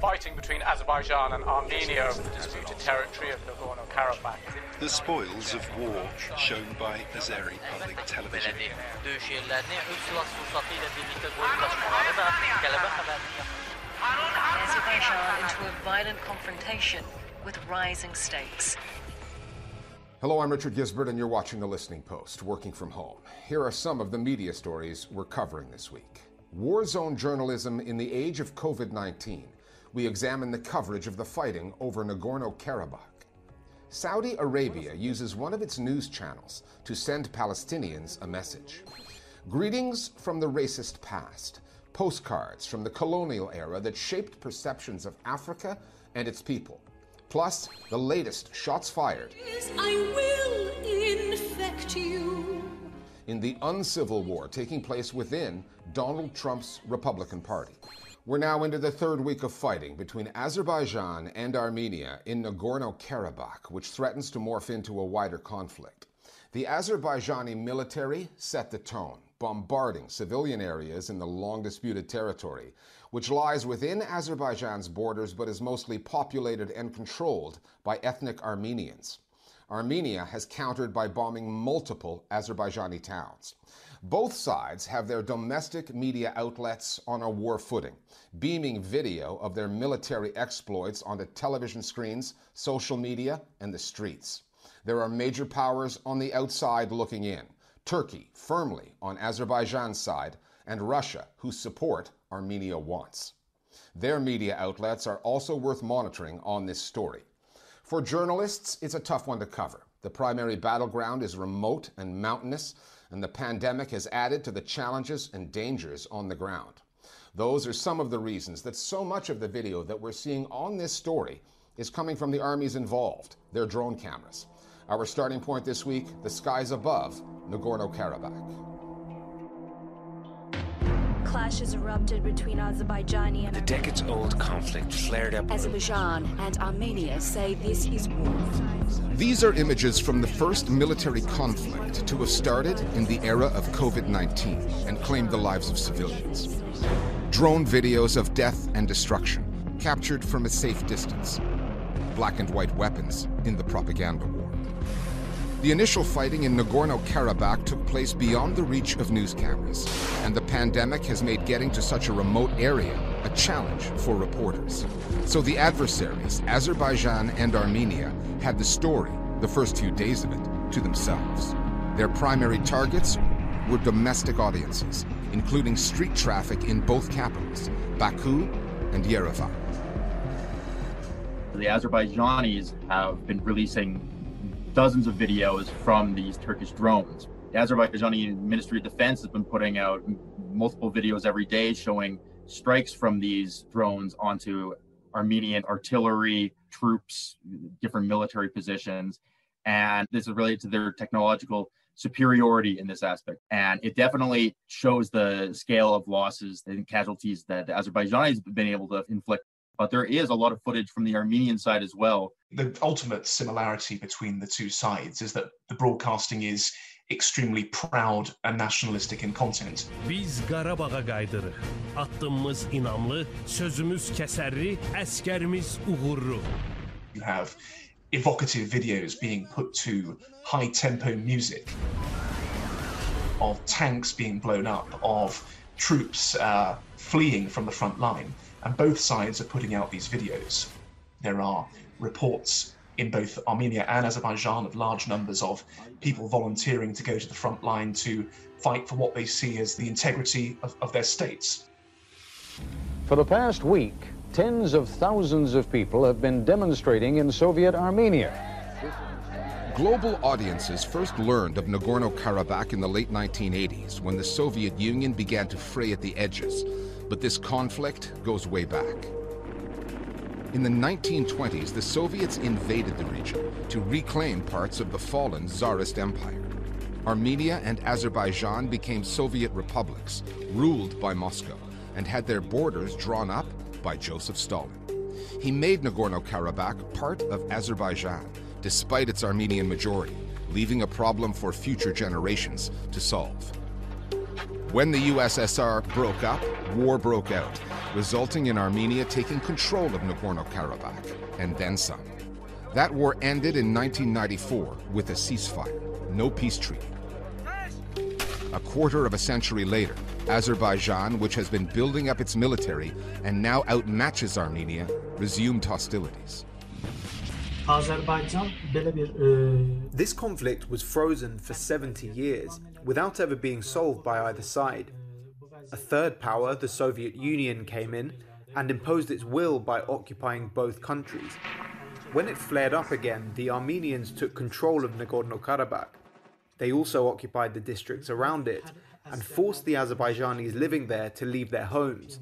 fighting between Azerbaijan and Armenia over the disputed territory of Nagorno-Karabakh. The spoils of war shown by Azeri public television. Dövüş yerlerini öz silah sursatıyla birlikte koyup taşımaları da qələbə xəbərini yaxınlaşdırır. Azerbaijan into a violent confrontation with rising stakes. Hello, I'm Richard Gizbert, and you're watching The Listening Post, working from home. Here are some of the media stories we're covering this week. War zone journalism in the age of COVID 19. We examine the coverage of the fighting over Nagorno Karabakh. Saudi Arabia uses one of its news channels to send Palestinians a message. Greetings from the racist past. Postcards from the colonial era that shaped perceptions of Africa and its people. Plus, the latest shots fired I will infect you. in the uncivil war taking place within Donald Trump's Republican Party. We're now into the third week of fighting between Azerbaijan and Armenia in Nagorno Karabakh, which threatens to morph into a wider conflict. The Azerbaijani military set the tone, bombarding civilian areas in the long disputed territory, which lies within Azerbaijan's borders but is mostly populated and controlled by ethnic Armenians. Armenia has countered by bombing multiple Azerbaijani towns. Both sides have their domestic media outlets on a war footing, beaming video of their military exploits onto television screens, social media, and the streets. There are major powers on the outside looking in Turkey, firmly on Azerbaijan's side, and Russia, whose support Armenia wants. Their media outlets are also worth monitoring on this story. For journalists, it's a tough one to cover. The primary battleground is remote and mountainous, and the pandemic has added to the challenges and dangers on the ground. Those are some of the reasons that so much of the video that we're seeing on this story is coming from the armies involved, their drone cameras. Our starting point this week the skies above Nagorno Karabakh. Clashes erupted between Azerbaijani and The decades old conflict flared up. Azerbaijan and Armenia say this is war. These are images from the first military conflict to have started in the era of COVID 19 and claimed the lives of civilians. Drone videos of death and destruction, captured from a safe distance. Black and white weapons in the propaganda war. The initial fighting in Nagorno Karabakh took place beyond the reach of news cameras, and the pandemic has made getting to such a remote area a challenge for reporters. So the adversaries, Azerbaijan and Armenia, had the story, the first few days of it, to themselves. Their primary targets were domestic audiences, including street traffic in both capitals, Baku and Yerevan. The Azerbaijanis have been releasing dozens of videos from these Turkish drones. The Azerbaijani Ministry of Defense has been putting out multiple videos every day showing strikes from these drones onto Armenian artillery, troops, different military positions. And this is related to their technological superiority in this aspect. And it definitely shows the scale of losses and casualties that the Azerbaijanis have been able to inflict. But there is a lot of footage from the Armenian side as well. The ultimate similarity between the two sides is that the broadcasting is extremely proud and nationalistic in content. Biz Qarabağa qaydırıq. Addımımız inamlı, sözümüz kəsərli, əskərimiz uğurlu. You have evocative videos being put to high tempo music of tanks being blown up, of troops uh, fleeing from the front line, and both sides are putting out these videos. There are reports in both Armenia and Azerbaijan of large numbers of people volunteering to go to the front line to fight for what they see as the integrity of, of their states. For the past week, tens of thousands of people have been demonstrating in Soviet Armenia. Global audiences first learned of Nagorno Karabakh in the late 1980s when the Soviet Union began to fray at the edges. But this conflict goes way back. In the 1920s, the Soviets invaded the region to reclaim parts of the fallen Tsarist Empire. Armenia and Azerbaijan became Soviet republics, ruled by Moscow, and had their borders drawn up by Joseph Stalin. He made Nagorno Karabakh part of Azerbaijan, despite its Armenian majority, leaving a problem for future generations to solve. When the USSR broke up, war broke out, resulting in Armenia taking control of Nagorno Karabakh, and then some. That war ended in 1994 with a ceasefire, no peace treaty. A quarter of a century later, Azerbaijan, which has been building up its military and now outmatches Armenia, resumed hostilities. This conflict was frozen for 70 years without ever being solved by either side. A third power, the Soviet Union, came in and imposed its will by occupying both countries. When it flared up again, the Armenians took control of Nagorno Karabakh. They also occupied the districts around it and forced the Azerbaijanis living there to leave their homes.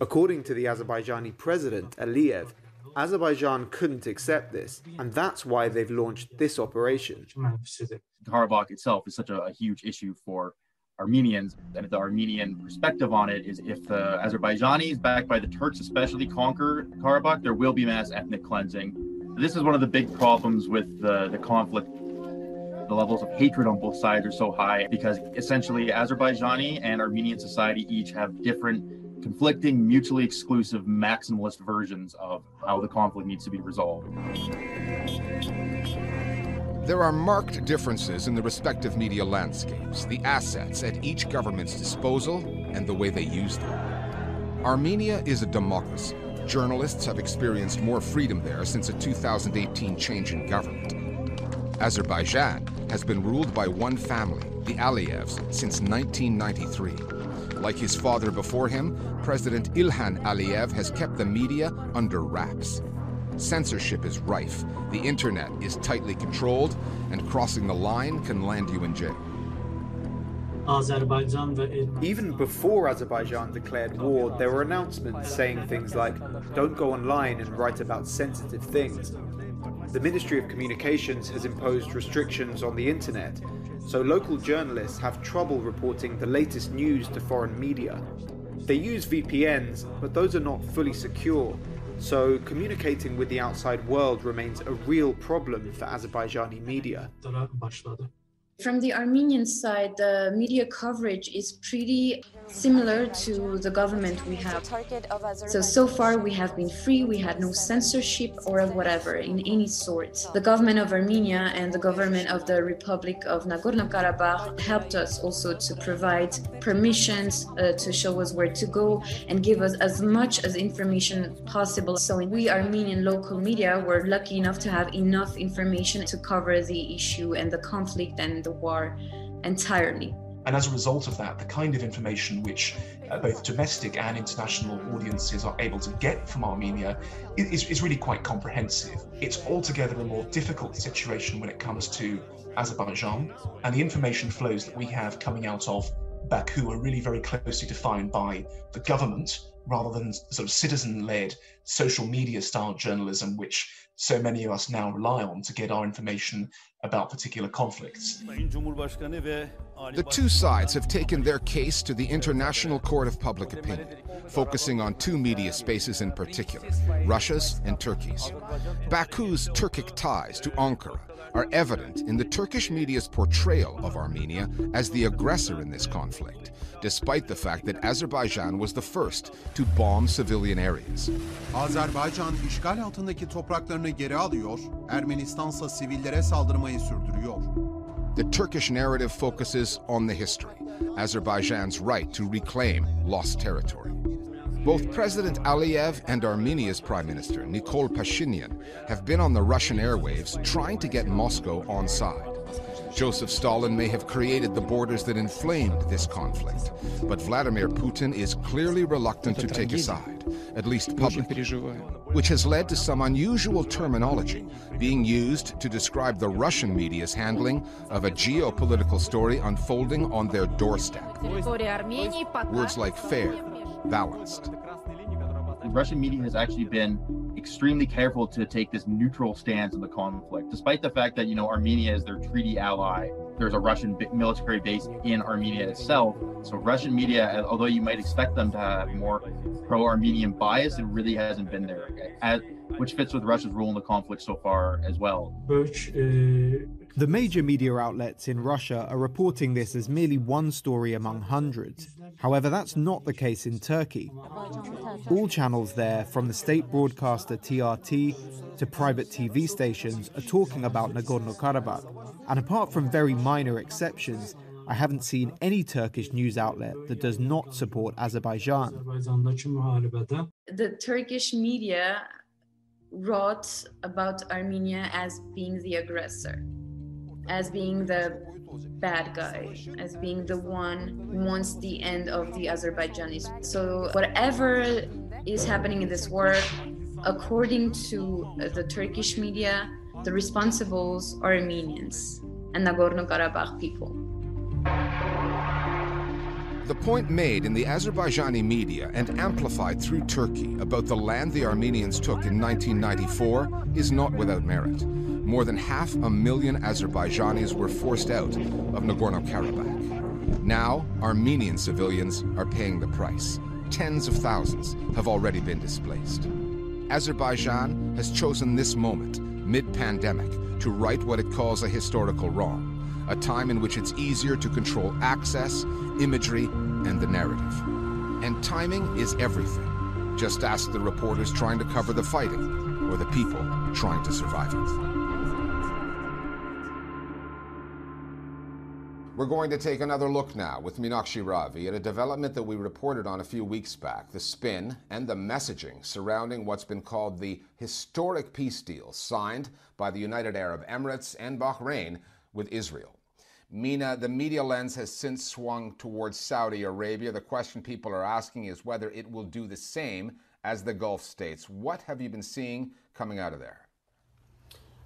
According to the Azerbaijani president, Aliyev, Azerbaijan couldn't accept this, and that's why they've launched this operation. Karabakh itself is such a, a huge issue for Armenians, and the Armenian perspective on it is if the Azerbaijanis, backed by the Turks especially, conquer Karabakh, there will be mass ethnic cleansing. This is one of the big problems with the, the conflict. The levels of hatred on both sides are so high because essentially Azerbaijani and Armenian society each have different conflicting, mutually exclusive, maximalist versions of how the conflict needs to be resolved. There are marked differences in the respective media landscapes, the assets at each government's disposal, and the way they use them. Armenia is a democracy. Journalists have experienced more freedom there since a 2018 change in government. Azerbaijan has been ruled by one family, the Aliyevs, since 1993. Like his father before him, President Ilham Aliyev has kept the media under wraps. Censorship is rife, the internet is tightly controlled, and crossing the line can land you in jail. Even before Azerbaijan declared war, there were announcements saying things like, don't go online and write about sensitive things. The Ministry of Communications has imposed restrictions on the internet, so local journalists have trouble reporting the latest news to foreign media. They use VPNs, but those are not fully secure, so communicating with the outside world remains a real problem for Azerbaijani media. From the Armenian side, the media coverage is pretty similar to the government we have. So, so far we have been free, we had no censorship or whatever in any sort. The government of Armenia and the government of the Republic of Nagorno-Karabakh helped us also to provide permissions uh, to show us where to go and give us as much as information possible. So we Armenian local media were lucky enough to have enough information to cover the issue and the conflict and the war entirely. And as a result of that, the kind of information which uh, both domestic and international audiences are able to get from Armenia is, is really quite comprehensive. It's altogether a more difficult situation when it comes to Azerbaijan, and the information flows that we have coming out of Baku are really very closely defined by the government rather than sort of citizen led social media style journalism, which so many of us now rely on to get our information about particular conflicts. The two sides have taken their case to the International Court of Public Opinion, focusing on two media spaces in particular Russia's and Turkey's. Baku's Turkic ties to Ankara are evident in the Turkish media's portrayal of Armenia as the aggressor in this conflict, despite the fact that Azerbaijan was the first to bomb civilian areas. Azerbaycan işgal altındaki topraklarını geri alıyor, Ermenistansa sivillere saldırmayı sürdürüyor. The Turkish narrative focuses on the history, Azerbaijan's right to reclaim lost territory. Both President Aliyev and Armenia's Prime Minister, Nikol Pashinyan, have been on the Russian airwaves trying to get Moscow on side. Joseph Stalin may have created the borders that inflamed this conflict, but Vladimir Putin is clearly reluctant to take a side, at least publicly, which has led to some unusual terminology being used to describe the Russian media's handling of a geopolitical story unfolding on their doorstep. Words like fair, balanced. The Russian media has actually been extremely careful to take this neutral stance in the conflict, despite the fact that, you know, Armenia is their treaty ally. There's a Russian military base in Armenia itself. So, Russian media, although you might expect them to have more pro Armenian bias, it really hasn't been there, as, which fits with Russia's role in the conflict so far as well. Uh, the major media outlets in Russia are reporting this as merely one story among hundreds. However, that's not the case in Turkey. All channels there, from the state broadcaster TRT to private TV stations, are talking about Nagorno Karabakh. And apart from very minor exceptions, I haven't seen any Turkish news outlet that does not support Azerbaijan. The Turkish media wrote about Armenia as being the aggressor, as being the bad guy, as being the one who wants the end of the Azerbaijanis. So, whatever is happening in this war, according to the Turkish media, the responsibles are Armenians and Nagorno Karabakh people. The point made in the Azerbaijani media and amplified through Turkey about the land the Armenians took in 1994 is not without merit. More than half a million Azerbaijanis were forced out of Nagorno Karabakh. Now, Armenian civilians are paying the price. Tens of thousands have already been displaced. Azerbaijan has chosen this moment, mid pandemic, to right what it calls a historical wrong a time in which it's easier to control access, imagery, and the narrative. And timing is everything. Just ask the reporters trying to cover the fighting or the people trying to survive it. We're going to take another look now with Meenakshi Ravi at a development that we reported on a few weeks back the spin and the messaging surrounding what's been called the historic peace deal signed by the United Arab Emirates and Bahrain with Israel. Mina, the media lens has since swung towards Saudi Arabia. The question people are asking is whether it will do the same as the Gulf states. What have you been seeing coming out of there?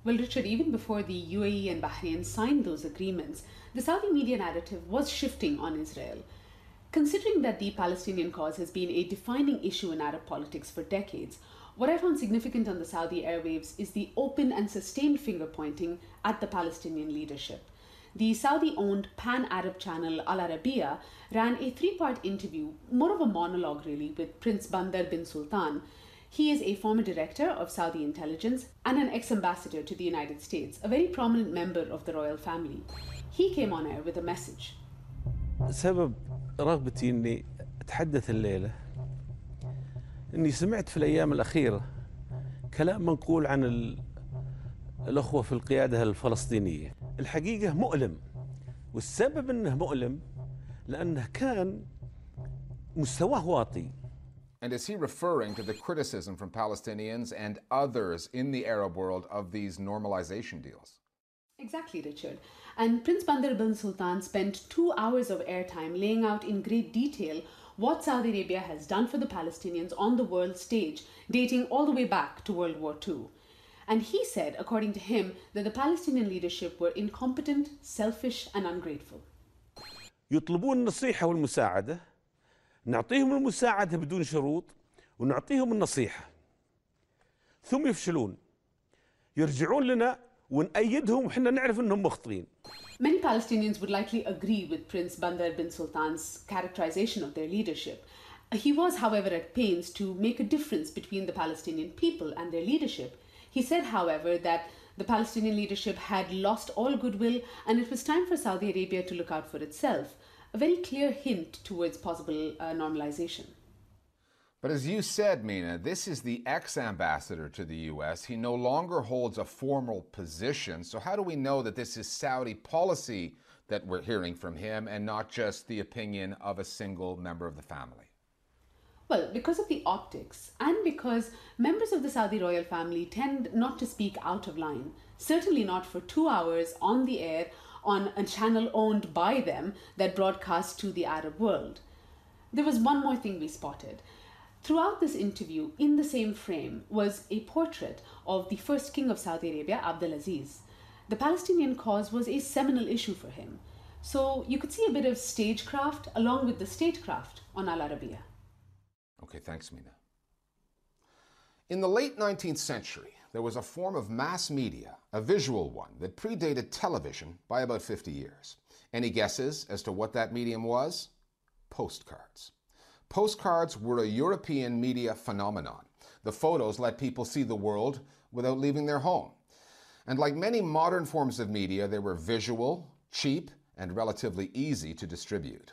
Well, Richard, even before the UAE and Bahrain signed those agreements, the Saudi media narrative was shifting on Israel. Considering that the Palestinian cause has been a defining issue in Arab politics for decades, what I found significant on the Saudi airwaves is the open and sustained finger pointing at the Palestinian leadership. The Saudi owned pan Arab channel Al Arabiya ran a three part interview, more of a monologue really, with Prince Bandar bin Sultan. He is a former director of Saudi intelligence and an ex ambassador to the United States, a very prominent member of the royal family. He came on air with a message. سبب رغبتي اني اتحدث الليله اني سمعت في الايام الاخيره كلام منقول عن ال... الاخوه في القياده الفلسطينيه الحقيقه مؤلم والسبب انه مؤلم لانه كان مستواه واطي And is he referring to the criticism from Palestinians and others in the Arab world of these normalization deals? Exactly, Richard. And Prince Bandar bin Sultan spent two hours of airtime laying out in great detail what Saudi Arabia has done for the Palestinians on the world stage, dating all the way back to World War II. And he said, according to him, that the Palestinian leadership were incompetent, selfish, and ungrateful. يطلبون النصيحة والمساعدة نعطيهم المساعدة بدون شروط ونعطيهم النصيحة ثم يفشلون يرجعون لنا ونأيدهم وحنا نعرف انهم مخطئين Many Palestinians would likely agree with Prince Bandar bin Sultan's characterization of their leadership. He was, however, at pains to make a difference between the Palestinian people and their leadership. He said, however, that the Palestinian leadership had lost all goodwill and it was time for Saudi Arabia to look out for itself. A very clear hint towards possible uh, normalization. But as you said, Mina, this is the ex ambassador to the U.S. He no longer holds a formal position. So, how do we know that this is Saudi policy that we're hearing from him and not just the opinion of a single member of the family? Well, because of the optics, and because members of the Saudi royal family tend not to speak out of line, certainly not for two hours on the air on a channel owned by them that broadcasts to the Arab world. There was one more thing we spotted. Throughout this interview, in the same frame, was a portrait of the first king of Saudi Arabia, Abdulaziz. The Palestinian cause was a seminal issue for him. So you could see a bit of stagecraft along with the statecraft on Al Arabiya. Okay, thanks, Mina. In the late 19th century, there was a form of mass media, a visual one, that predated television by about 50 years. Any guesses as to what that medium was? Postcards. Postcards were a European media phenomenon. The photos let people see the world without leaving their home. And like many modern forms of media, they were visual, cheap, and relatively easy to distribute.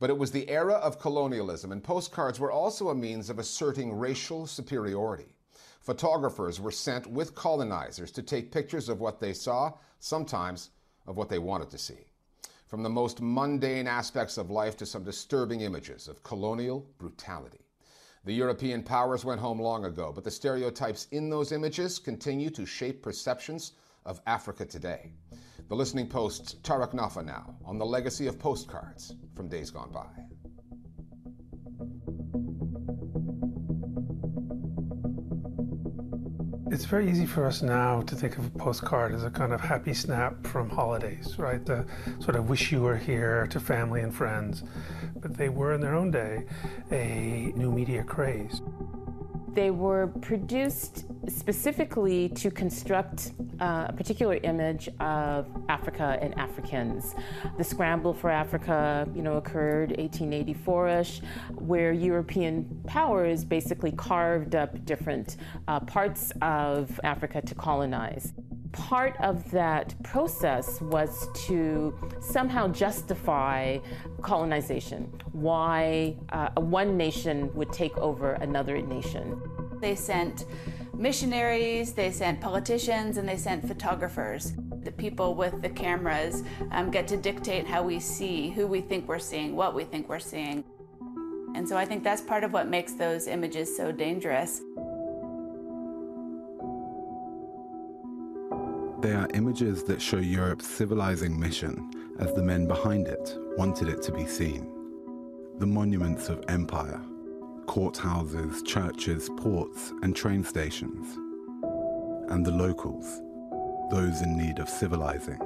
But it was the era of colonialism, and postcards were also a means of asserting racial superiority. Photographers were sent with colonizers to take pictures of what they saw, sometimes of what they wanted to see. From the most mundane aspects of life to some disturbing images of colonial brutality. The European powers went home long ago, but the stereotypes in those images continue to shape perceptions of Africa today. The Listening Post's Tariq Nafi now on the legacy of postcards from days gone by. It's very easy for us now to think of a postcard as a kind of happy snap from holidays, right? The sort of wish you were here to family and friends. But they were in their own day a new media craze. They were produced specifically to construct uh, a particular image of Africa and Africans. The scramble for Africa, you know, occurred 1884-ish, where European powers basically carved up different uh, parts of Africa to colonize part of that process was to somehow justify colonization, why uh, one nation would take over another nation. They sent missionaries, they sent politicians, and they sent photographers. The people with the cameras um, get to dictate how we see, who we think we're seeing, what we think we're seeing. And so I think that's part of what makes those images so dangerous. They are images that show Europe's civilizing mission as the men behind it wanted it to be seen. The monuments of empire, courthouses, churches, ports, and train stations. And the locals, those in need of civilizing.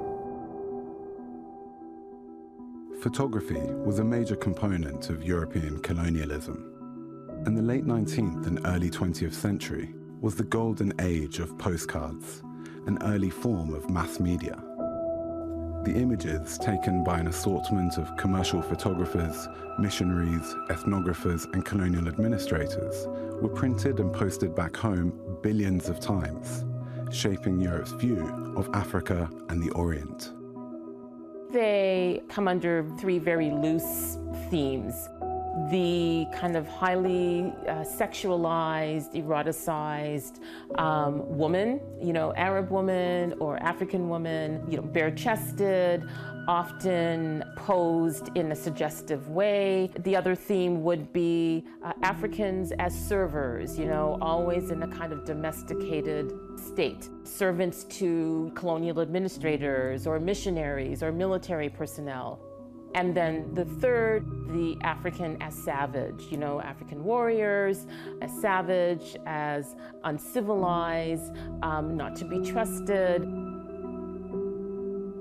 Photography was a major component of European colonialism. And the late 19th and early 20th century was the golden age of postcards an early form of mass media. The images, taken by an assortment of commercial photographers, missionaries, ethnographers, and colonial administrators, were printed and posted back home billions of times, shaping Europe's view of Africa and the Orient. They come under three very loose themes the kind of highly uh, sexualized, eroticized um, woman, you know, Arab woman or African woman, you know, bare chested, often posed in a suggestive way. The other theme would be uh, Africans as servers, you know, always in a kind of domesticated state. Servants to colonial administrators or missionaries or military personnel. And then the third, the African as savage, you know, African warriors as savage, as uncivilized, um, not to be trusted.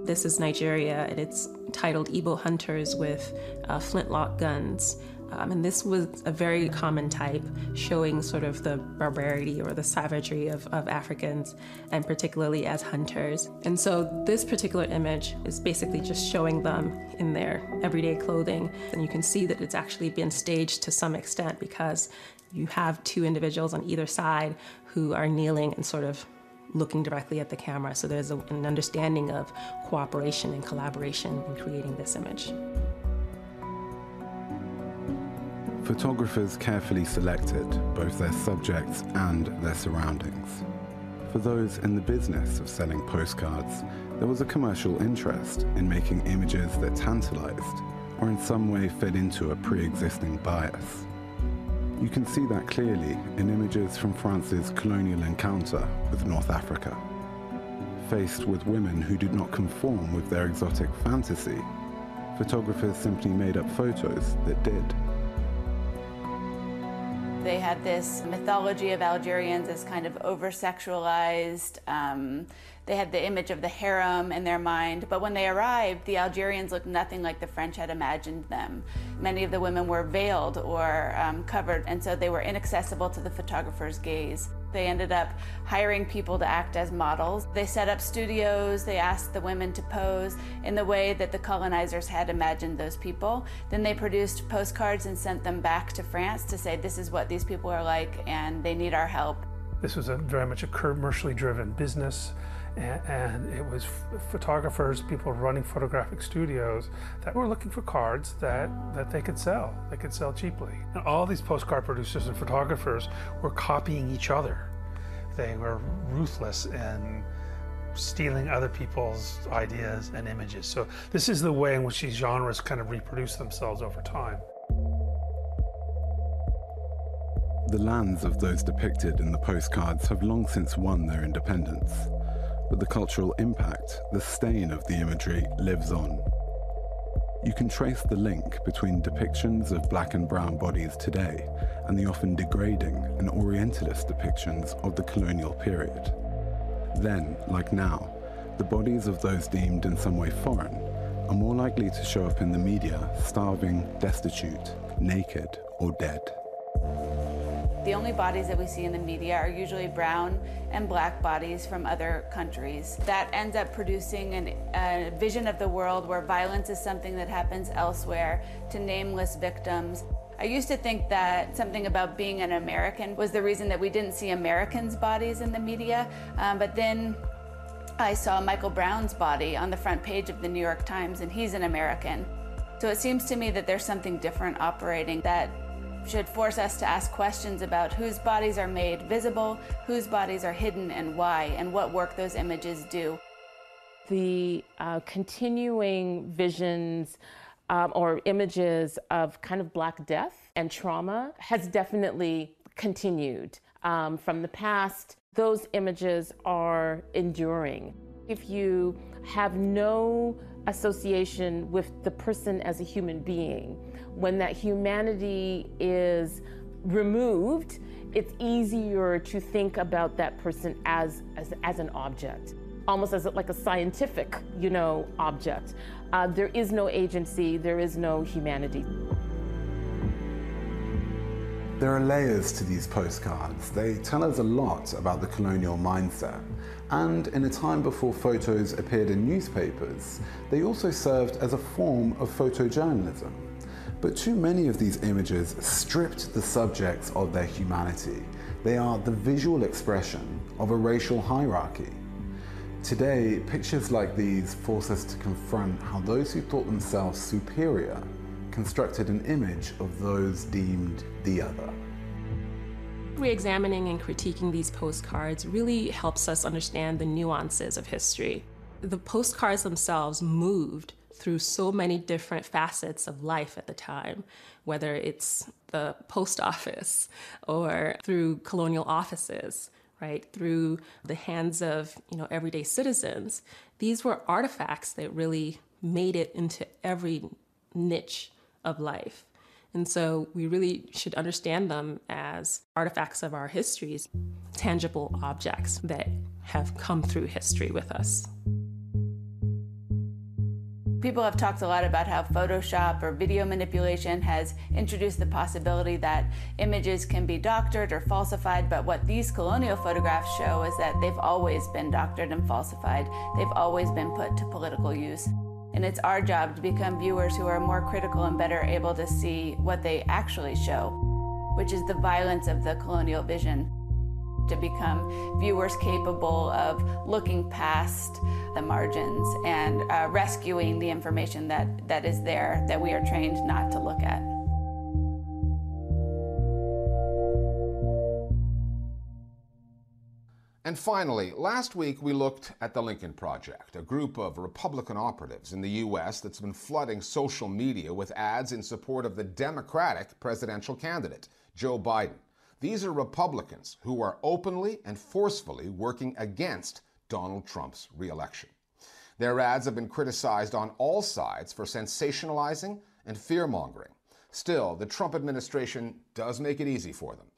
This is Nigeria, and it's titled Igbo Hunters with uh, Flintlock Guns. Um, and this was a very common type, showing sort of the barbarity or the savagery of, of Africans, and particularly as hunters. And so this particular image is basically just showing them in their everyday clothing. And you can see that it's actually been staged to some extent because you have two individuals on either side who are kneeling and sort of looking directly at the camera. So there's a, an understanding of cooperation and collaboration in creating this image. Photographers carefully selected both their subjects and their surroundings. For those in the business of selling postcards, there was a commercial interest in making images that tantalized or in some way fed into a pre-existing bias. You can see that clearly in images from France's colonial encounter with North Africa. Faced with women who did not conform with their exotic fantasy, photographers simply made up photos that did. They had this mythology of Algerians as kind of over sexualized. Um, they had the image of the harem in their mind, but when they arrived, the Algerians looked nothing like the French had imagined them. Many of the women were veiled or um, covered, and so they were inaccessible to the photographer's gaze. They ended up hiring people to act as models. They set up studios, they asked the women to pose in the way that the colonizers had imagined those people. Then they produced postcards and sent them back to France to say, this is what these people are like and they need our help. This was a very much a commercially driven business And, it was photographers, people running photographic studios that were looking for cards that, that they could sell, they could sell cheaply. And all these postcard producers and photographers were copying each other. They were ruthless in stealing other people's ideas and images. So this is the way in which these genres kind of reproduce themselves over time. The lands of those depicted in the postcards have long since won their independence, but the cultural impact, the stain of the imagery, lives on. You can trace the link between depictions of black and brown bodies today and the often degrading and Orientalist depictions of the colonial period. Then, like now, the bodies of those deemed in some way foreign are more likely to show up in the media starving, destitute, naked, or dead. The only bodies that we see in the media are usually brown and black bodies from other countries. That ends up producing an, a vision of the world where violence is something that happens elsewhere to nameless victims. I used to think that something about being an American was the reason that we didn't see Americans' bodies in the media, um, but then I saw Michael Brown's body on the front page of the New York Times, and he's an American. So it seems to me that there's something different operating that should force us to ask questions about whose bodies are made visible, whose bodies are hidden, and why, and what work those images do. The uh, continuing visions um, or images of kind of Black death and trauma has definitely continued um, from the past. Those images are enduring. If you have no association with the person as a human being, when that humanity is removed, it's easier to think about that person as, as, as an object, almost as a, like a scientific, you know, object. Uh, there is no agency, there is no humanity. There are layers to these postcards. They tell us a lot about the colonial mindset. And in a time before photos appeared in newspapers, they also served as a form of photojournalism. But too many of these images stripped the subjects of their humanity. They are the visual expression of a racial hierarchy. Today, pictures like these force us to confront how those who thought themselves superior constructed an image of those deemed the other. Re-examining and critiquing these postcards really helps us understand the nuances of history. The postcards themselves moved through so many different facets of life at the time, whether it's the post office or through colonial offices right, through the hands of you know everyday citizens. These were artifacts that really made it into every niche of life. And so we really should understand them as artifacts of our histories, tangible objects that have come through history with us. People have talked a lot about how Photoshop or video manipulation has introduced the possibility that images can be doctored or falsified, but what these colonial photographs show is that they've always been doctored and falsified. They've always been put to political use. And it's our job to become viewers who are more critical and better able to see what they actually show, which is the violence of the colonial vision to become viewers capable of looking past the margins and uh, rescuing the information that, that is there that we are trained not to look at. And finally, last week we looked at the Lincoln Project, a group of Republican operatives in the U.S. that's been flooding social media with ads in support of the Democratic presidential candidate, Joe Biden. These are Republicans who are openly and forcefully working against Donald Trump's reelection. Their ads have been criticized on all sides for sensationalizing and fear mongering. Still, the Trump administration does make it easy for them.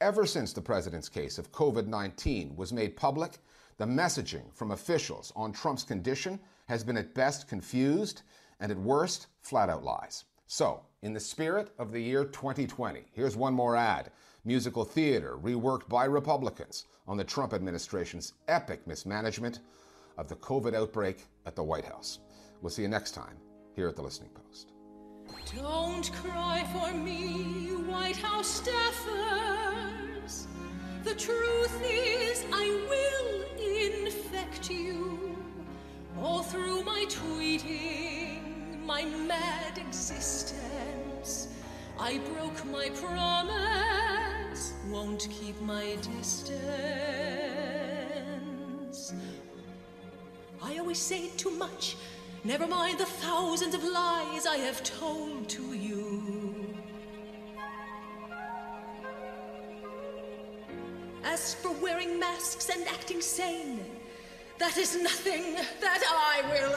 Ever since the president's case of COVID 19 was made public, the messaging from officials on Trump's condition has been at best confused and at worst flat out lies. So, in the spirit of the year 2020, here's one more ad musical theater reworked by Republicans on the Trump administration's epic mismanagement of the COVID outbreak at the White House. We'll see you next time here at the Listening Post. Don't cry for me, White House staffers. The truth is, I will infect you. All through my tweeting, my mad existence. I broke my promise, won't keep my distance. I always say too much, never mind the thousands of lies I have told to you. As for wearing masks and acting sane, that is nothing that I will